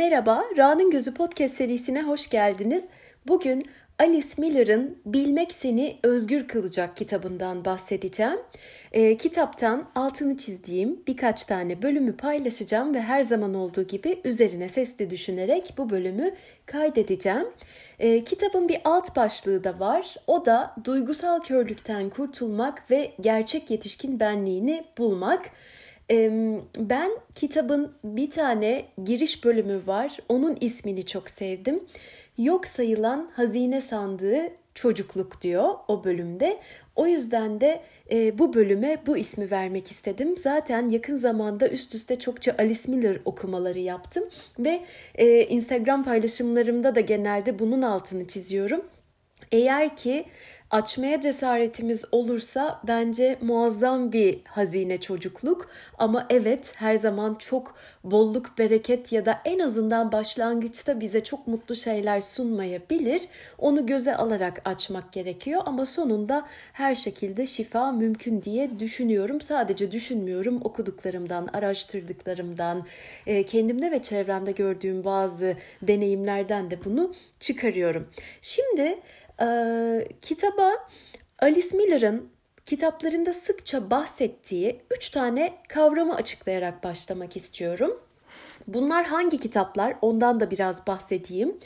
Merhaba, Ra'nın Gözü Podcast serisine hoş geldiniz. Bugün Alice Miller'ın Bilmek Seni Özgür Kılacak kitabından bahsedeceğim. E, kitaptan altını çizdiğim birkaç tane bölümü paylaşacağım ve her zaman olduğu gibi üzerine sesli düşünerek bu bölümü kaydedeceğim. E, kitabın bir alt başlığı da var. O da duygusal körlükten kurtulmak ve gerçek yetişkin benliğini bulmak. Ben kitabın bir tane giriş bölümü var. Onun ismini çok sevdim. Yok sayılan hazine sandığı çocukluk diyor o bölümde. O yüzden de e, bu bölüme bu ismi vermek istedim. Zaten yakın zamanda üst üste çokça Alice Miller okumaları yaptım ve e, Instagram paylaşımlarımda da genelde bunun altını çiziyorum. Eğer ki açmaya cesaretimiz olursa bence muazzam bir hazine çocukluk ama evet her zaman çok bolluk, bereket ya da en azından başlangıçta bize çok mutlu şeyler sunmayabilir. Onu göze alarak açmak gerekiyor ama sonunda her şekilde şifa mümkün diye düşünüyorum. Sadece düşünmüyorum okuduklarımdan, araştırdıklarımdan, e, kendimde ve çevremde gördüğüm bazı deneyimlerden de bunu çıkarıyorum. Şimdi ee, kitaba Alice Miller'ın kitaplarında sıkça bahsettiği üç tane kavramı açıklayarak başlamak istiyorum. Bunlar hangi kitaplar? Ondan da biraz bahsedeyim.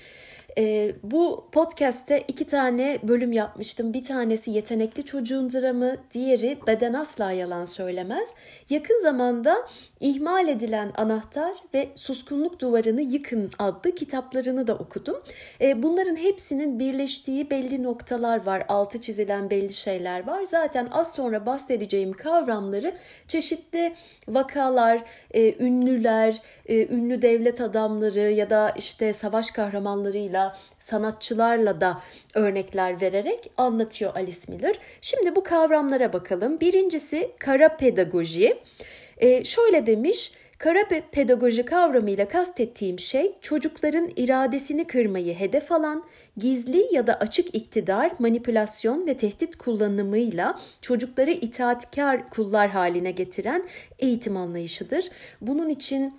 E, bu podcast'te iki tane bölüm yapmıştım. Bir tanesi yetenekli çocuğun dramı, diğeri beden asla yalan söylemez. Yakın zamanda ihmal edilen anahtar ve suskunluk duvarını yıkın adlı kitaplarını da okudum. E, bunların hepsinin birleştiği belli noktalar var, altı çizilen belli şeyler var. Zaten az sonra bahsedeceğim kavramları çeşitli vakalar, e, ünlüler, e, ünlü devlet adamları ya da işte savaş kahramanlarıyla sanatçılarla da örnekler vererek anlatıyor Alice Miller. Şimdi bu kavramlara bakalım. Birincisi kara pedagoji. Ee, şöyle demiş, Kara pedagoji kavramıyla kastettiğim şey çocukların iradesini kırmayı hedef alan, gizli ya da açık iktidar, manipülasyon ve tehdit kullanımıyla çocukları itaatkar kullar haline getiren eğitim anlayışıdır. Bunun için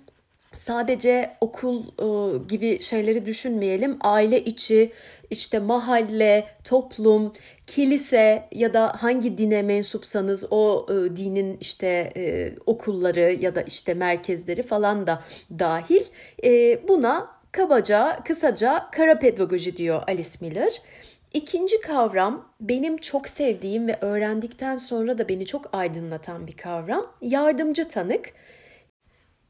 sadece okul e, gibi şeyleri düşünmeyelim. Aile içi, işte mahalle, toplum, kilise ya da hangi dine mensupsanız o e, dinin işte e, okulları ya da işte merkezleri falan da dahil. Buna kabaca, kısaca kara pedagoji diyor Alice Miller. İkinci kavram benim çok sevdiğim ve öğrendikten sonra da beni çok aydınlatan bir kavram. Yardımcı tanık.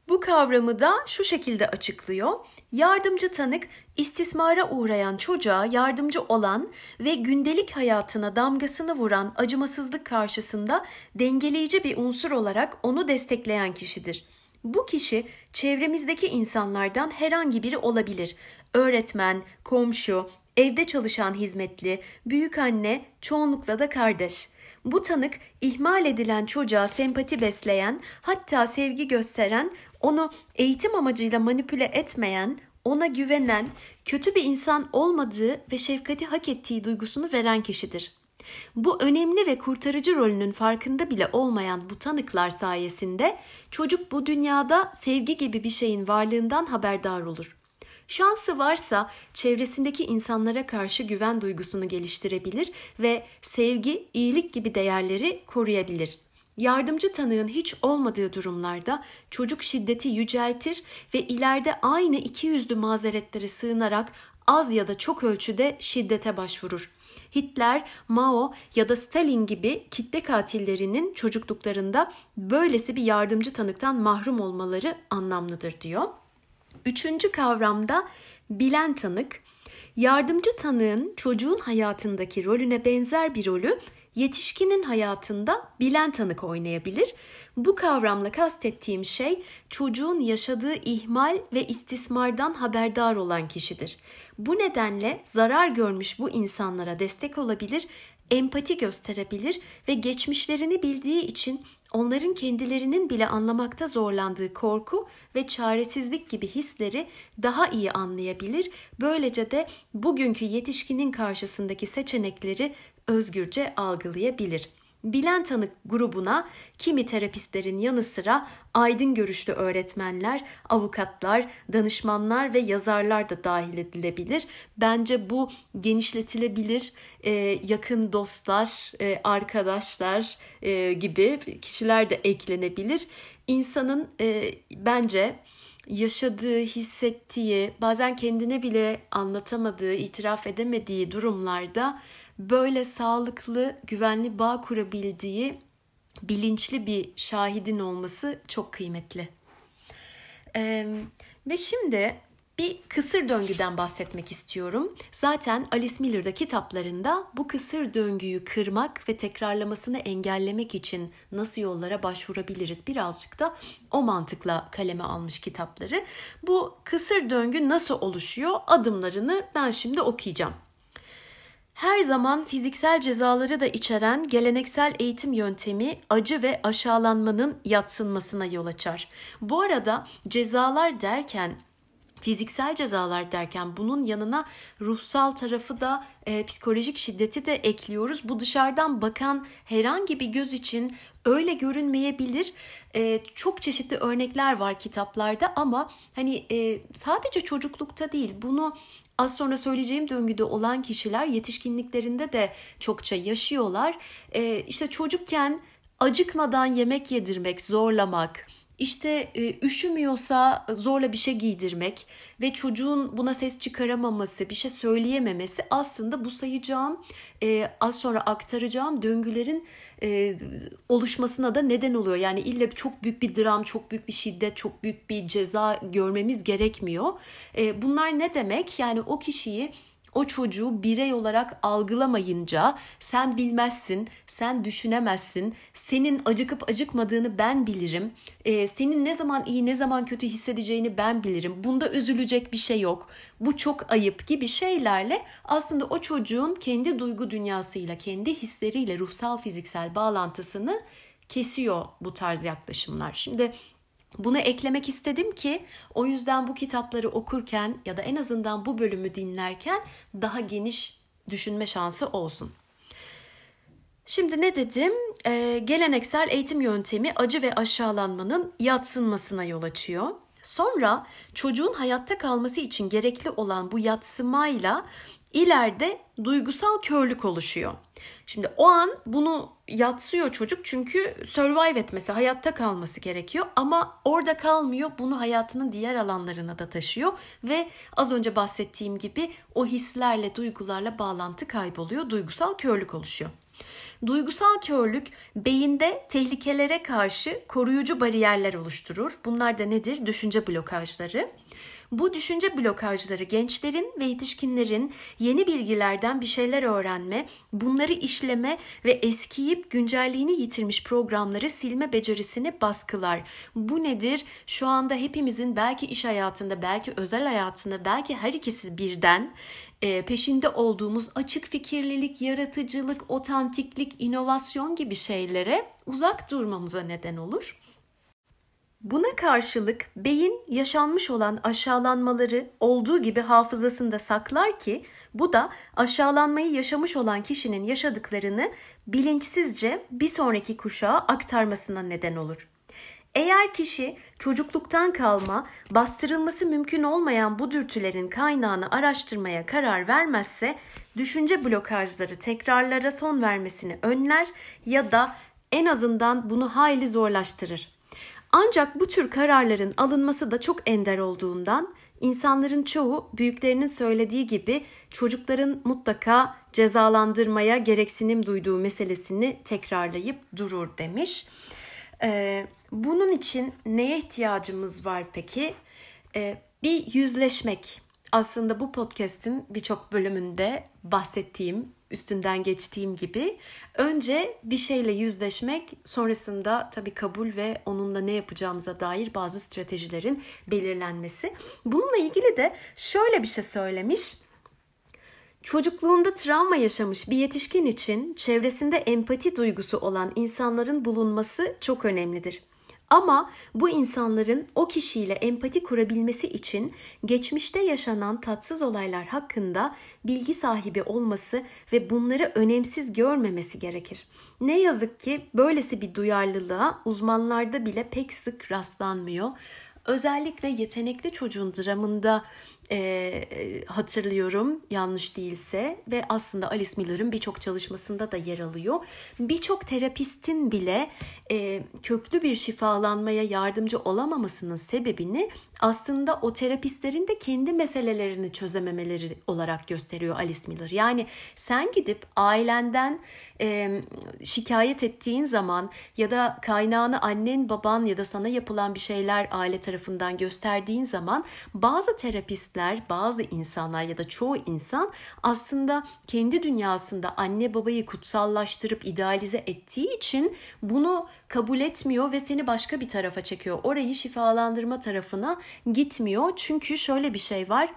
Bu kavramı da şu şekilde açıklıyor. Yardımcı tanık istismara uğrayan çocuğa yardımcı olan ve gündelik hayatına damgasını vuran acımasızlık karşısında dengeleyici bir unsur olarak onu destekleyen kişidir. Bu kişi çevremizdeki insanlardan herhangi biri olabilir. Öğretmen, komşu, evde çalışan hizmetli, büyük anne, çoğunlukla da kardeş. Bu tanık ihmal edilen çocuğa sempati besleyen, hatta sevgi gösteren, onu eğitim amacıyla manipüle etmeyen, ona güvenen, kötü bir insan olmadığı ve şefkati hak ettiği duygusunu veren kişidir. Bu önemli ve kurtarıcı rolünün farkında bile olmayan bu tanıklar sayesinde çocuk bu dünyada sevgi gibi bir şeyin varlığından haberdar olur. Şansı varsa çevresindeki insanlara karşı güven duygusunu geliştirebilir ve sevgi, iyilik gibi değerleri koruyabilir. Yardımcı tanığın hiç olmadığı durumlarda çocuk şiddeti yüceltir ve ileride aynı iki yüzlü mazeretlere sığınarak az ya da çok ölçüde şiddete başvurur. Hitler, Mao ya da Stalin gibi kitle katillerinin çocukluklarında böylesi bir yardımcı tanıktan mahrum olmaları anlamlıdır diyor. Üçüncü kavramda bilen tanık, yardımcı tanığın çocuğun hayatındaki rolüne benzer bir rolü yetişkinin hayatında bilen tanık oynayabilir. Bu kavramla kastettiğim şey çocuğun yaşadığı ihmal ve istismardan haberdar olan kişidir. Bu nedenle zarar görmüş bu insanlara destek olabilir, empati gösterebilir ve geçmişlerini bildiği için onların kendilerinin bile anlamakta zorlandığı korku ve çaresizlik gibi hisleri daha iyi anlayabilir. Böylece de bugünkü yetişkinin karşısındaki seçenekleri özgürce algılayabilir. Bilen tanık grubuna kimi terapistlerin yanı sıra aydın görüşlü öğretmenler, avukatlar, danışmanlar ve yazarlar da dahil edilebilir. Bence bu genişletilebilir. Ee, yakın dostlar, e, arkadaşlar e, gibi kişiler de eklenebilir. İnsanın e, bence yaşadığı, hissettiği, bazen kendine bile anlatamadığı, itiraf edemediği durumlarda böyle sağlıklı, güvenli bağ kurabildiği bilinçli bir şahidin olması çok kıymetli. Ee, ve şimdi bir kısır döngüden bahsetmek istiyorum. Zaten Alice Miller'da kitaplarında bu kısır döngüyü kırmak ve tekrarlamasını engellemek için nasıl yollara başvurabiliriz birazcık da o mantıkla kaleme almış kitapları. Bu kısır döngü nasıl oluşuyor? Adımlarını ben şimdi okuyacağım. Her zaman fiziksel cezaları da içeren geleneksel eğitim yöntemi acı ve aşağılanmanın yatsınmasına yol açar. Bu arada cezalar derken fiziksel cezalar derken bunun yanına ruhsal tarafı da e, psikolojik şiddeti de ekliyoruz. Bu dışarıdan bakan herhangi bir göz için öyle görünmeyebilir. E, çok çeşitli örnekler var kitaplarda ama hani e, sadece çocuklukta değil bunu az sonra söyleyeceğim döngüde olan kişiler yetişkinliklerinde de çokça yaşıyorlar. E, işte çocukken acıkmadan yemek yedirmek, zorlamak, işte e, üşümüyorsa zorla bir şey giydirmek ve çocuğun buna ses çıkaramaması, bir şey söyleyememesi aslında bu sayacağım, e, az sonra aktaracağım döngülerin e, oluşmasına da neden oluyor. Yani illa çok büyük bir dram, çok büyük bir şiddet, çok büyük bir ceza görmemiz gerekmiyor. E, bunlar ne demek? Yani o kişiyi o çocuğu birey olarak algılamayınca sen bilmezsin, sen düşünemezsin, senin acıkıp acıkmadığını ben bilirim, ee, senin ne zaman iyi ne zaman kötü hissedeceğini ben bilirim, bunda üzülecek bir şey yok, bu çok ayıp gibi şeylerle aslında o çocuğun kendi duygu dünyasıyla, kendi hisleriyle ruhsal fiziksel bağlantısını kesiyor bu tarz yaklaşımlar. Şimdi bunu eklemek istedim ki o yüzden bu kitapları okurken ya da en azından bu bölümü dinlerken daha geniş düşünme şansı olsun. Şimdi ne dedim? Ee, geleneksel eğitim yöntemi acı ve aşağılanmanın yatsınmasına yol açıyor. Sonra çocuğun hayatta kalması için gerekli olan bu yatsımayla ileride duygusal körlük oluşuyor. Şimdi o an bunu yatsıyor çocuk çünkü survive etmesi, hayatta kalması gerekiyor ama orada kalmıyor. Bunu hayatının diğer alanlarına da taşıyor ve az önce bahsettiğim gibi o hislerle, duygularla bağlantı kayboluyor. Duygusal körlük oluşuyor. Duygusal körlük beyinde tehlikelere karşı koruyucu bariyerler oluşturur. Bunlar da nedir? Düşünce blokajları. Bu düşünce blokajları gençlerin ve yetişkinlerin yeni bilgilerden bir şeyler öğrenme, bunları işleme ve eskiyip güncelliğini yitirmiş programları silme becerisini baskılar. Bu nedir? Şu anda hepimizin belki iş hayatında, belki özel hayatında, belki her ikisi birden e, peşinde olduğumuz açık fikirlilik, yaratıcılık, otantiklik, inovasyon gibi şeylere uzak durmamıza neden olur. Buna karşılık beyin yaşanmış olan aşağılanmaları olduğu gibi hafızasında saklar ki bu da aşağılanmayı yaşamış olan kişinin yaşadıklarını bilinçsizce bir sonraki kuşağa aktarmasına neden olur. Eğer kişi çocukluktan kalma, bastırılması mümkün olmayan bu dürtülerin kaynağını araştırmaya karar vermezse düşünce blokajları tekrarlara son vermesini önler ya da en azından bunu hayli zorlaştırır. Ancak bu tür kararların alınması da çok ender olduğundan insanların çoğu büyüklerinin söylediği gibi çocukların mutlaka cezalandırmaya gereksinim duyduğu meselesini tekrarlayıp durur demiş. Ee, bunun için neye ihtiyacımız var peki? Ee, bir yüzleşmek. Aslında bu podcast'in birçok bölümünde bahsettiğim üstünden geçtiğim gibi önce bir şeyle yüzleşmek sonrasında tabii kabul ve onunla ne yapacağımıza dair bazı stratejilerin belirlenmesi. Bununla ilgili de şöyle bir şey söylemiş. Çocukluğunda travma yaşamış bir yetişkin için çevresinde empati duygusu olan insanların bulunması çok önemlidir. Ama bu insanların o kişiyle empati kurabilmesi için geçmişte yaşanan tatsız olaylar hakkında bilgi sahibi olması ve bunları önemsiz görmemesi gerekir. Ne yazık ki böylesi bir duyarlılığa uzmanlarda bile pek sık rastlanmıyor. Özellikle yetenekli çocuğun dramında e, hatırlıyorum yanlış değilse ve aslında Alice Miller'ın birçok çalışmasında da yer alıyor. Birçok terapistin bile e, köklü bir şifalanmaya yardımcı olamamasının sebebini aslında o terapistlerin de kendi meselelerini çözememeleri olarak gösteriyor Alice Miller. Yani sen gidip ailenden e, şikayet ettiğin zaman ya da kaynağını annen baban ya da sana yapılan bir şeyler aile tarafından gösterdiğin zaman bazı terapistler bazı insanlar ya da çoğu insan aslında kendi dünyasında anne babayı kutsallaştırıp idealize ettiği için bunu kabul etmiyor ve seni başka bir tarafa çekiyor. Orayı şifalandırma tarafına gitmiyor. Çünkü şöyle bir şey var.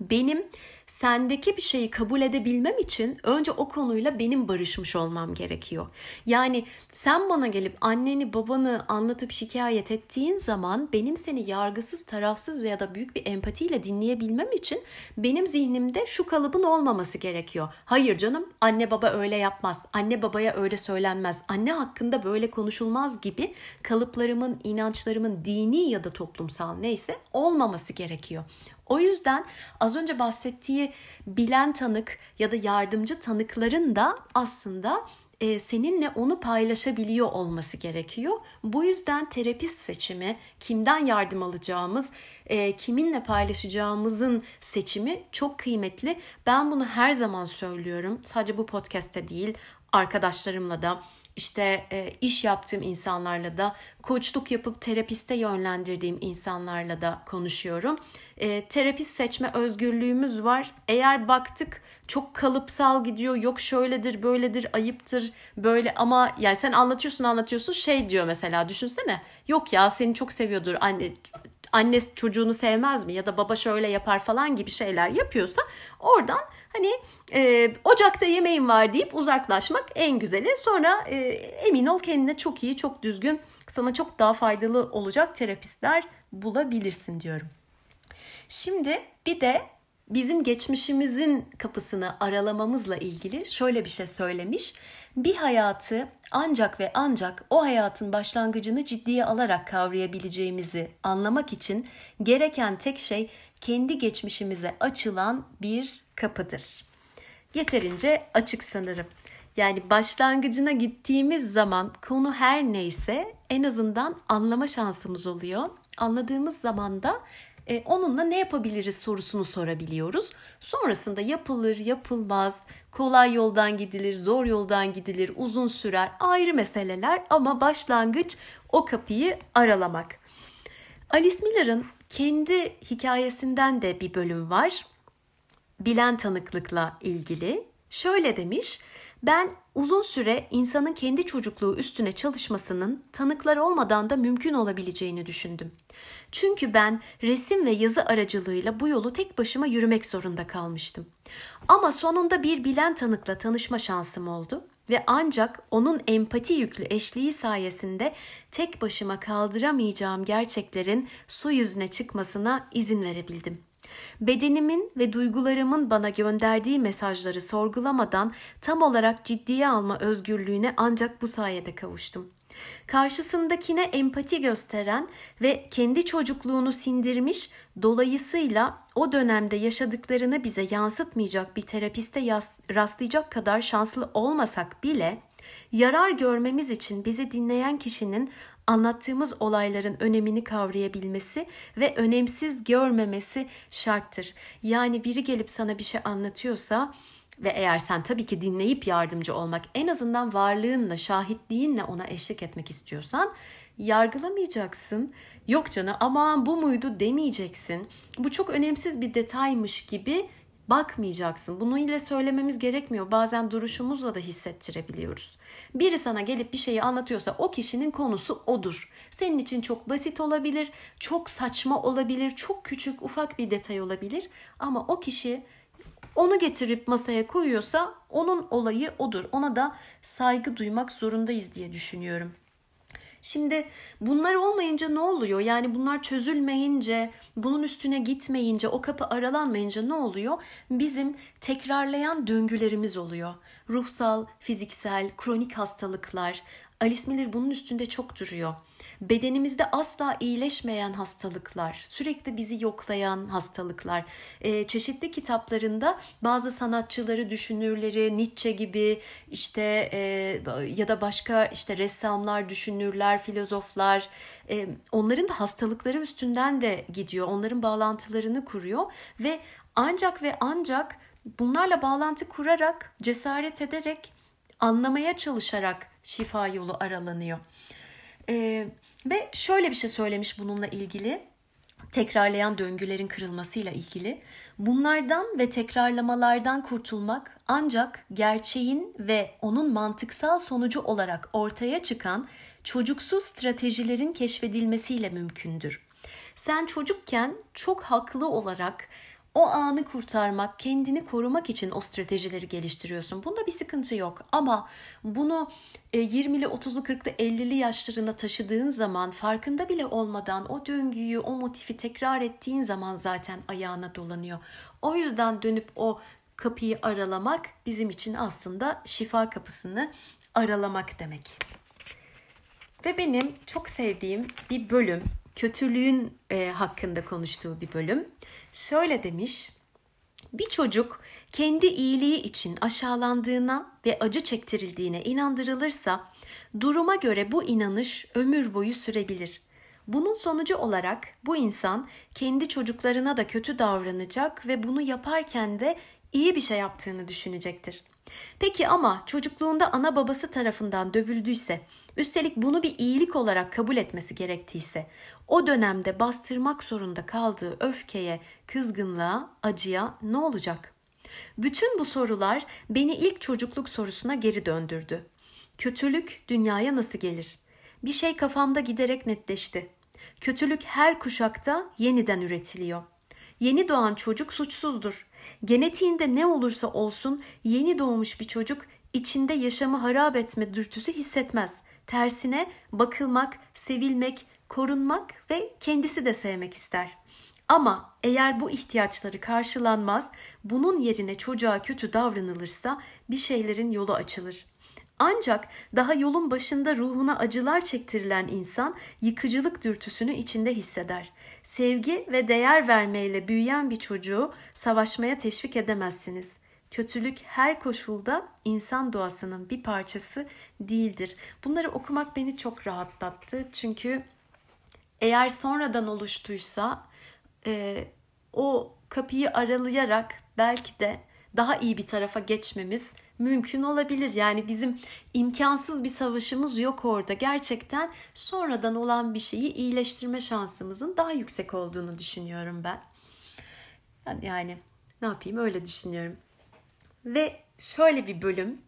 Benim sendeki bir şeyi kabul edebilmem için önce o konuyla benim barışmış olmam gerekiyor. Yani sen bana gelip anneni babanı anlatıp şikayet ettiğin zaman benim seni yargısız, tarafsız veya da büyük bir empatiyle dinleyebilmem için benim zihnimde şu kalıbın olmaması gerekiyor. Hayır canım anne baba öyle yapmaz. Anne babaya öyle söylenmez. Anne hakkında böyle konuşulmaz gibi kalıplarımın, inançlarımın dini ya da toplumsal neyse olmaması gerekiyor. O yüzden az önce bahsettiği bilen tanık ya da yardımcı tanıkların da aslında e, seninle onu paylaşabiliyor olması gerekiyor. Bu yüzden terapist seçimi, kimden yardım alacağımız, e, kiminle paylaşacağımızın seçimi çok kıymetli. Ben bunu her zaman söylüyorum. Sadece bu podcast'te değil, arkadaşlarımla da işte e, iş yaptığım insanlarla da koçluk yapıp terapiste yönlendirdiğim insanlarla da konuşuyorum. E, terapist seçme özgürlüğümüz var. Eğer baktık çok kalıpsal gidiyor yok şöyledir böyledir ayıptır böyle ama yani sen anlatıyorsun anlatıyorsun şey diyor mesela düşünsene yok ya seni çok seviyordur anne anne çocuğunu sevmez mi ya da baba şöyle yapar falan gibi şeyler yapıyorsa oradan hani e, ocakta yemeğim var deyip uzaklaşmak en güzeli. Sonra e, emin ol kendine çok iyi, çok düzgün, sana çok daha faydalı olacak terapistler bulabilirsin diyorum. Şimdi bir de bizim geçmişimizin kapısını aralamamızla ilgili şöyle bir şey söylemiş. Bir hayatı ancak ve ancak o hayatın başlangıcını ciddiye alarak kavrayabileceğimizi anlamak için gereken tek şey kendi geçmişimize açılan bir kapıdır. Yeterince açık sanırım. Yani başlangıcına gittiğimiz zaman konu her neyse en azından anlama şansımız oluyor. Anladığımız zaman da e, onunla ne yapabiliriz sorusunu sorabiliyoruz. Sonrasında yapılır, yapılmaz, kolay yoldan gidilir, zor yoldan gidilir, uzun sürer ayrı meseleler ama başlangıç o kapıyı aralamak. Alice Miller'ın kendi hikayesinden de bir bölüm var. Bilen tanıklıkla ilgili. Şöyle demiş: ben uzun süre insanın kendi çocukluğu üstüne çalışmasının tanıklar olmadan da mümkün olabileceğini düşündüm. Çünkü ben resim ve yazı aracılığıyla bu yolu tek başıma yürümek zorunda kalmıştım. Ama sonunda bir bilen tanıkla tanışma şansım oldu ve ancak onun empati yüklü eşliği sayesinde tek başıma kaldıramayacağım gerçeklerin su yüzüne çıkmasına izin verebildim. Bedenimin ve duygularımın bana gönderdiği mesajları sorgulamadan tam olarak ciddiye alma özgürlüğüne ancak bu sayede kavuştum. Karşısındakine empati gösteren ve kendi çocukluğunu sindirmiş, dolayısıyla o dönemde yaşadıklarını bize yansıtmayacak bir terapiste rastlayacak kadar şanslı olmasak bile yarar görmemiz için bizi dinleyen kişinin anlattığımız olayların önemini kavrayabilmesi ve önemsiz görmemesi şarttır. Yani biri gelip sana bir şey anlatıyorsa ve eğer sen tabii ki dinleyip yardımcı olmak en azından varlığınla, şahitliğinle ona eşlik etmek istiyorsan yargılamayacaksın. Yok canım aman bu muydu demeyeceksin. Bu çok önemsiz bir detaymış gibi bakmayacaksın. Bunu ile söylememiz gerekmiyor. Bazen duruşumuzla da hissettirebiliyoruz. Biri sana gelip bir şeyi anlatıyorsa o kişinin konusu odur. Senin için çok basit olabilir, çok saçma olabilir, çok küçük, ufak bir detay olabilir ama o kişi onu getirip masaya koyuyorsa onun olayı odur. Ona da saygı duymak zorundayız diye düşünüyorum. Şimdi bunlar olmayınca ne oluyor? Yani bunlar çözülmeyince, bunun üstüne gitmeyince, o kapı aralanmayınca ne oluyor? Bizim tekrarlayan döngülerimiz oluyor. Ruhsal, fiziksel, kronik hastalıklar. Alice Miller bunun üstünde çok duruyor bedenimizde asla iyileşmeyen hastalıklar, sürekli bizi yoklayan hastalıklar. E, çeşitli kitaplarında bazı sanatçıları, düşünürleri, Nietzsche gibi işte e, ya da başka işte ressamlar, düşünürler, filozoflar e, onların da hastalıkları üstünden de gidiyor. Onların bağlantılarını kuruyor ve ancak ve ancak bunlarla bağlantı kurarak, cesaret ederek, anlamaya çalışarak şifa yolu aralanıyor. Ee, ve şöyle bir şey söylemiş bununla ilgili. Tekrarlayan döngülerin kırılmasıyla ilgili. Bunlardan ve tekrarlamalardan kurtulmak ancak gerçeğin ve onun mantıksal sonucu olarak ortaya çıkan çocuksu stratejilerin keşfedilmesiyle mümkündür. Sen çocukken çok haklı olarak o anı kurtarmak, kendini korumak için o stratejileri geliştiriyorsun. Bunda bir sıkıntı yok. Ama bunu 20'li, 30'lu, 40'lı, 50'li yaşlarına taşıdığın zaman farkında bile olmadan o döngüyü, o motifi tekrar ettiğin zaman zaten ayağına dolanıyor. O yüzden dönüp o kapıyı aralamak bizim için aslında şifa kapısını aralamak demek. Ve benim çok sevdiğim bir bölüm, kötülüğün e, hakkında konuştuğu bir bölüm. Şöyle demiş. Bir çocuk kendi iyiliği için aşağılandığına ve acı çektirildiğine inandırılırsa duruma göre bu inanış ömür boyu sürebilir. Bunun sonucu olarak bu insan kendi çocuklarına da kötü davranacak ve bunu yaparken de iyi bir şey yaptığını düşünecektir. Peki ama çocukluğunda ana babası tarafından dövüldüyse, üstelik bunu bir iyilik olarak kabul etmesi gerektiyse, o dönemde bastırmak zorunda kaldığı öfkeye, kızgınlığa, acıya ne olacak? Bütün bu sorular beni ilk çocukluk sorusuna geri döndürdü. Kötülük dünyaya nasıl gelir? Bir şey kafamda giderek netleşti. Kötülük her kuşakta yeniden üretiliyor. Yeni doğan çocuk suçsuzdur. Genetiğinde ne olursa olsun yeni doğmuş bir çocuk içinde yaşamı harap etme dürtüsü hissetmez. Tersine bakılmak, sevilmek, korunmak ve kendisi de sevmek ister. Ama eğer bu ihtiyaçları karşılanmaz, bunun yerine çocuğa kötü davranılırsa bir şeylerin yolu açılır. Ancak daha yolun başında ruhuna acılar çektirilen insan yıkıcılık dürtüsünü içinde hisseder. Sevgi ve değer vermeyle büyüyen bir çocuğu savaşmaya teşvik edemezsiniz. Kötülük her koşulda insan doğasının bir parçası değildir. Bunları okumak beni çok rahatlattı. Çünkü eğer sonradan oluştuysa e, o kapıyı aralayarak belki de daha iyi bir tarafa geçmemiz mümkün olabilir. Yani bizim imkansız bir savaşımız yok orada. Gerçekten sonradan olan bir şeyi iyileştirme şansımızın daha yüksek olduğunu düşünüyorum ben. Yani ne yapayım öyle düşünüyorum. Ve şöyle bir bölüm.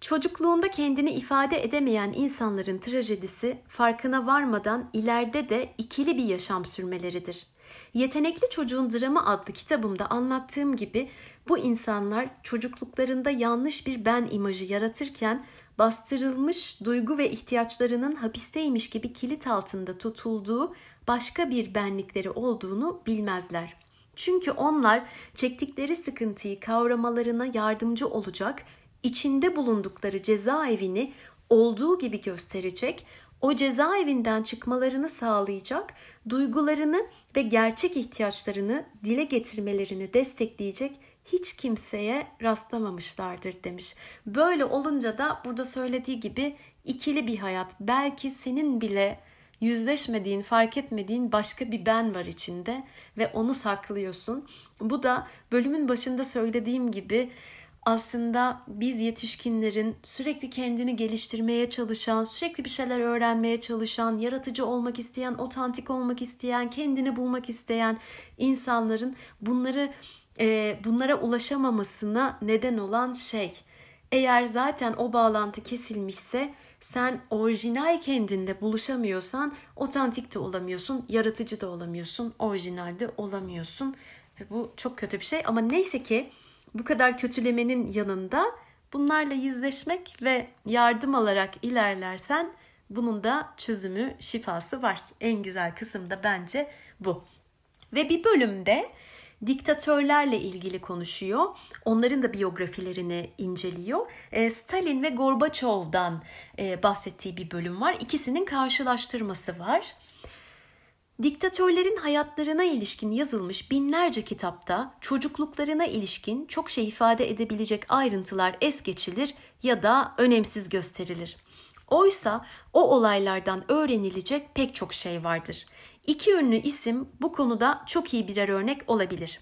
Çocukluğunda kendini ifade edemeyen insanların trajedisi farkına varmadan ileride de ikili bir yaşam sürmeleridir. Yetenekli Çocuğun Dramı adlı kitabımda anlattığım gibi bu insanlar çocukluklarında yanlış bir ben imajı yaratırken bastırılmış duygu ve ihtiyaçlarının hapisteymiş gibi kilit altında tutulduğu başka bir benlikleri olduğunu bilmezler. Çünkü onlar çektikleri sıkıntıyı kavramalarına yardımcı olacak, içinde bulundukları cezaevini olduğu gibi gösterecek, o cezaevinden çıkmalarını sağlayacak, duygularını ve gerçek ihtiyaçlarını dile getirmelerini destekleyecek hiç kimseye rastlamamışlardır demiş. Böyle olunca da burada söylediği gibi ikili bir hayat. Belki senin bile yüzleşmediğin, fark etmediğin başka bir ben var içinde ve onu saklıyorsun. Bu da bölümün başında söylediğim gibi aslında biz yetişkinlerin sürekli kendini geliştirmeye çalışan, sürekli bir şeyler öğrenmeye çalışan, yaratıcı olmak isteyen, otantik olmak isteyen, kendini bulmak isteyen insanların bunları e, bunlara ulaşamamasına neden olan şey. Eğer zaten o bağlantı kesilmişse sen orijinal kendinde buluşamıyorsan otantik de olamıyorsun, yaratıcı da olamıyorsun, orijinal de olamıyorsun. Ve bu çok kötü bir şey ama neyse ki bu kadar kötülemenin yanında bunlarla yüzleşmek ve yardım alarak ilerlersen Bunun da çözümü, şifası var. En güzel kısım da bence bu. Ve bir bölümde diktatörlerle ilgili konuşuyor. Onların da biyografilerini inceliyor. E, Stalin ve Gorbaçov'dan e, bahsettiği bir bölüm var. İkisinin karşılaştırması var. Diktatörlerin hayatlarına ilişkin yazılmış binlerce kitapta çocukluklarına ilişkin çok şey ifade edebilecek ayrıntılar es geçilir ya da önemsiz gösterilir. Oysa o olaylardan öğrenilecek pek çok şey vardır. İki ünlü isim bu konuda çok iyi birer örnek olabilir.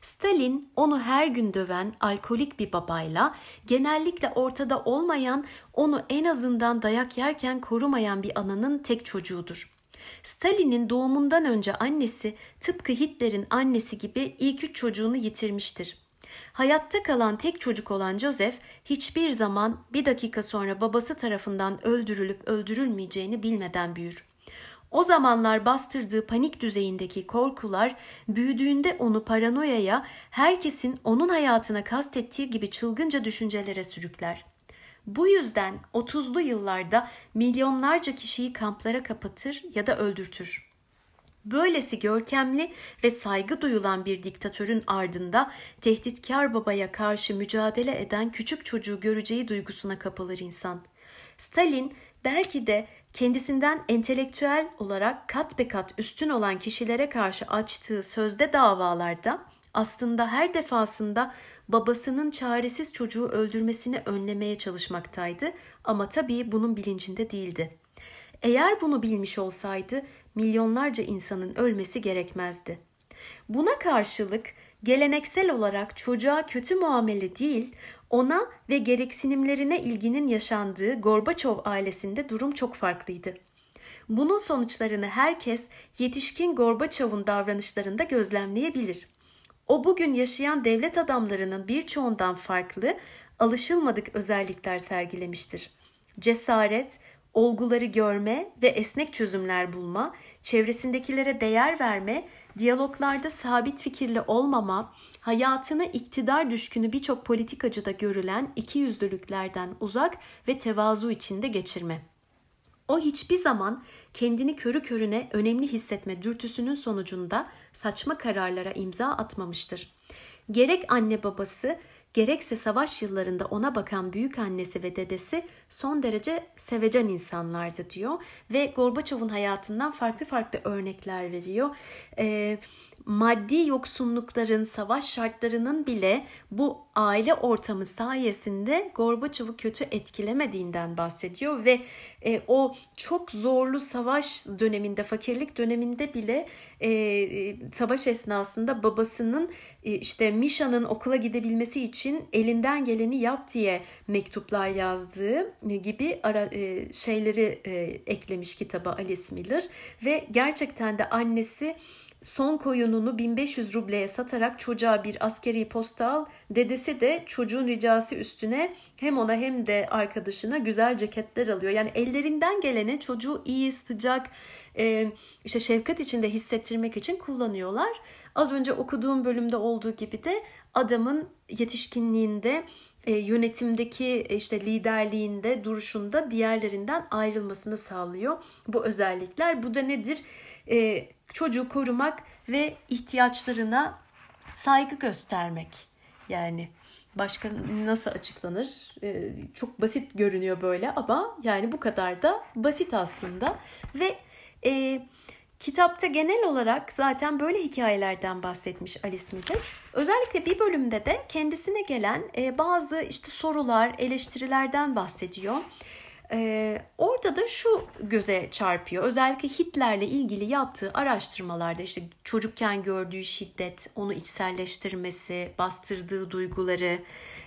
Stalin onu her gün döven alkolik bir babayla genellikle ortada olmayan, onu en azından dayak yerken korumayan bir ananın tek çocuğudur. Stalin'in doğumundan önce annesi tıpkı Hitler'in annesi gibi ilk üç çocuğunu yitirmiştir. Hayatta kalan tek çocuk olan Joseph hiçbir zaman bir dakika sonra babası tarafından öldürülüp öldürülmeyeceğini bilmeden büyür. O zamanlar bastırdığı panik düzeyindeki korkular büyüdüğünde onu paranoyaya, herkesin onun hayatına kastettiği gibi çılgınca düşüncelere sürükler. Bu yüzden 30'lu yıllarda milyonlarca kişiyi kamplara kapatır ya da öldürtür. Böylesi görkemli ve saygı duyulan bir diktatörün ardında tehditkar babaya karşı mücadele eden küçük çocuğu göreceği duygusuna kapılır insan. Stalin belki de kendisinden entelektüel olarak kat be kat üstün olan kişilere karşı açtığı sözde davalarda aslında her defasında babasının çaresiz çocuğu öldürmesini önlemeye çalışmaktaydı ama tabii bunun bilincinde değildi. Eğer bunu bilmiş olsaydı milyonlarca insanın ölmesi gerekmezdi. Buna karşılık geleneksel olarak çocuğa kötü muamele değil, ona ve gereksinimlerine ilginin yaşandığı Gorbaçov ailesinde durum çok farklıydı. Bunun sonuçlarını herkes yetişkin Gorbaçov'un davranışlarında gözlemleyebilir. O bugün yaşayan devlet adamlarının birçoğundan farklı, alışılmadık özellikler sergilemiştir. Cesaret, olguları görme ve esnek çözümler bulma, çevresindekilere değer verme, diyaloglarda sabit fikirli olmama, hayatını iktidar düşkünü birçok politikacıda görülen ikiyüzlülüklerden uzak ve tevazu içinde geçirme. O hiçbir zaman kendini körü körüne önemli hissetme dürtüsünün sonucunda saçma kararlara imza atmamıştır. Gerek anne babası gerekse savaş yıllarında ona bakan büyük annesi ve dedesi son derece sevecen insanlardı diyor ve Gorbaçov'un hayatından farklı farklı örnekler veriyor. Ee, maddi yoksunlukların, savaş şartlarının bile bu aile ortamı sayesinde Gorbaçov'u kötü etkilemediğinden bahsediyor ve e, o çok zorlu savaş döneminde, fakirlik döneminde bile e, e savaş esnasında babasının e, işte Misha'nın okula gidebilmesi için elinden geleni yap diye mektuplar yazdığı gibi ara, e, şeyleri e, eklemiş kitaba Alice Miller ve gerçekten de annesi son koyununu 1500 rubleye satarak çocuğa bir askeri posta al. Dedesi de çocuğun ricası üstüne hem ona hem de arkadaşına güzel ceketler alıyor. Yani ellerinden geleni çocuğu iyi, sıcak, e, işte şefkat içinde hissettirmek için kullanıyorlar. Az önce okuduğum bölümde olduğu gibi de adamın yetişkinliğinde e, yönetimdeki işte liderliğinde duruşunda diğerlerinden ayrılmasını sağlıyor bu özellikler. Bu da nedir? E, çocuğu korumak ve ihtiyaçlarına saygı göstermek. Yani başka nasıl açıklanır? Ee, çok basit görünüyor böyle ama yani bu kadar da basit aslında ve e, kitapta genel olarak zaten böyle hikayelerden bahsetmiş Alice Miller. Özellikle bir bölümde de kendisine gelen e, bazı işte sorular, eleştirilerden bahsediyor. Ee, orada da şu göze çarpıyor. Özellikle Hitler'le ilgili yaptığı araştırmalarda işte çocukken gördüğü şiddet, onu içselleştirmesi, bastırdığı duyguları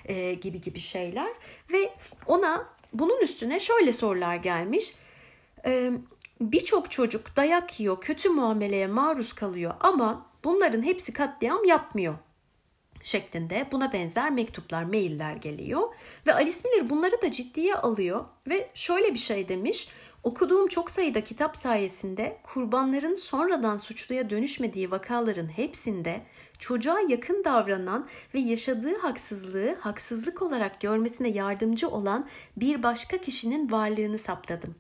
e, gibi gibi şeyler. Ve ona bunun üstüne şöyle sorular gelmiş. Birçok çocuk dayak yiyor, kötü muameleye maruz kalıyor ama bunların hepsi katliam yapmıyor şeklinde buna benzer mektuplar, mailler geliyor. Ve Alice Miller bunları da ciddiye alıyor ve şöyle bir şey demiş. Okuduğum çok sayıda kitap sayesinde kurbanların sonradan suçluya dönüşmediği vakaların hepsinde çocuğa yakın davranan ve yaşadığı haksızlığı haksızlık olarak görmesine yardımcı olan bir başka kişinin varlığını saptadım.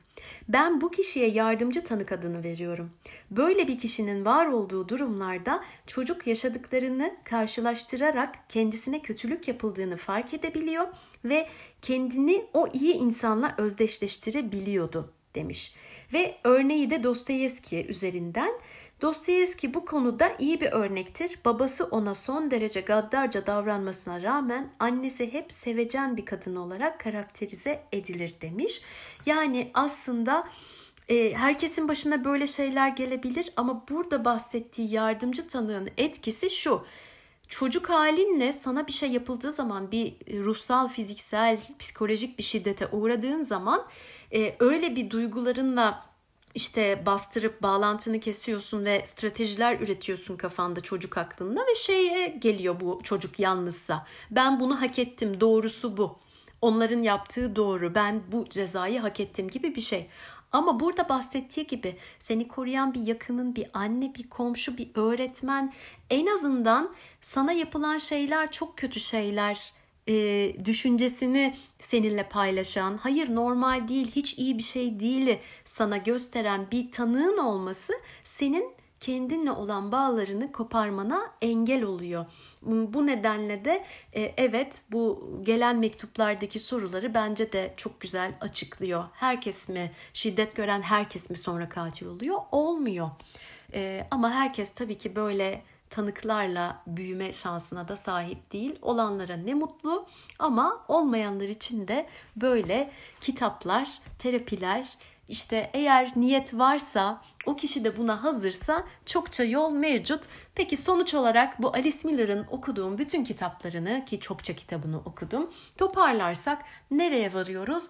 Ben bu kişiye yardımcı tanık adını veriyorum. Böyle bir kişinin var olduğu durumlarda çocuk yaşadıklarını karşılaştırarak kendisine kötülük yapıldığını fark edebiliyor ve kendini o iyi insanla özdeşleştirebiliyordu demiş. Ve örneği de Dostoyevski üzerinden Dostoyevski bu konuda iyi bir örnektir. Babası ona son derece gaddarca davranmasına rağmen annesi hep sevecen bir kadın olarak karakterize edilir demiş. Yani aslında e, herkesin başına böyle şeyler gelebilir ama burada bahsettiği yardımcı tanığın etkisi şu. Çocuk halinle sana bir şey yapıldığı zaman bir ruhsal, fiziksel, psikolojik bir şiddete uğradığın zaman e, öyle bir duygularınla işte bastırıp bağlantını kesiyorsun ve stratejiler üretiyorsun kafanda çocuk aklında ve şeye geliyor bu çocuk yalnızsa. Ben bunu hak ettim, doğrusu bu. Onların yaptığı doğru. Ben bu cezayı hak ettim gibi bir şey. Ama burada bahsettiği gibi seni koruyan bir yakının, bir anne, bir komşu, bir öğretmen en azından sana yapılan şeyler çok kötü şeyler e, düşüncesini seninle paylaşan, hayır normal değil, hiç iyi bir şey değil sana gösteren bir tanığın olması senin kendinle olan bağlarını koparmana engel oluyor. Bu nedenle de e, evet bu gelen mektuplardaki soruları bence de çok güzel açıklıyor. Herkes mi şiddet gören herkes mi sonra katil oluyor? Olmuyor. E, ama herkes tabii ki böyle tanıklarla büyüme şansına da sahip değil. Olanlara ne mutlu ama olmayanlar için de böyle kitaplar, terapiler, işte eğer niyet varsa, o kişi de buna hazırsa çokça yol mevcut. Peki sonuç olarak bu Alice Miller'ın okuduğum bütün kitaplarını ki çokça kitabını okudum. Toparlarsak nereye varıyoruz?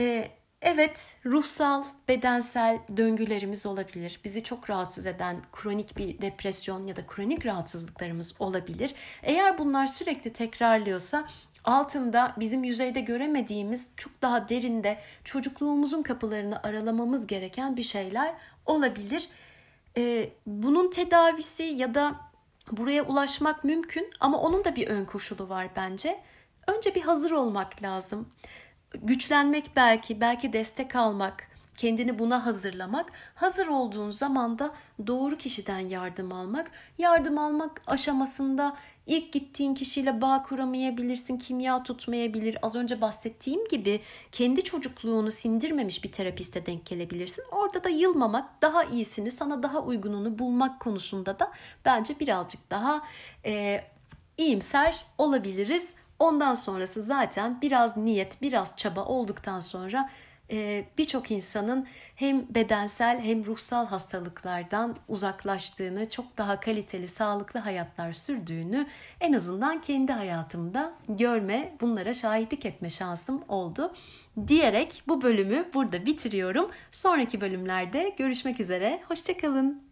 Ee, Evet, ruhsal, bedensel döngülerimiz olabilir. Bizi çok rahatsız eden kronik bir depresyon ya da kronik rahatsızlıklarımız olabilir. Eğer bunlar sürekli tekrarlıyorsa altında bizim yüzeyde göremediğimiz çok daha derinde çocukluğumuzun kapılarını aralamamız gereken bir şeyler olabilir. Ee, bunun tedavisi ya da buraya ulaşmak mümkün ama onun da bir ön koşulu var bence. Önce bir hazır olmak lazım güçlenmek belki, belki destek almak, kendini buna hazırlamak, hazır olduğun zaman da doğru kişiden yardım almak. Yardım almak aşamasında ilk gittiğin kişiyle bağ kuramayabilirsin, kimya tutmayabilir. Az önce bahsettiğim gibi kendi çocukluğunu sindirmemiş bir terapiste denk gelebilirsin. Orada da yılmamak, daha iyisini, sana daha uygununu bulmak konusunda da bence birazcık daha e, iyimser olabiliriz. Ondan sonrası zaten biraz niyet, biraz çaba olduktan sonra e, birçok insanın hem bedensel hem ruhsal hastalıklardan uzaklaştığını, çok daha kaliteli, sağlıklı hayatlar sürdüğünü en azından kendi hayatımda görme, bunlara şahitlik etme şansım oldu. Diyerek bu bölümü burada bitiriyorum. Sonraki bölümlerde görüşmek üzere. Hoşçakalın.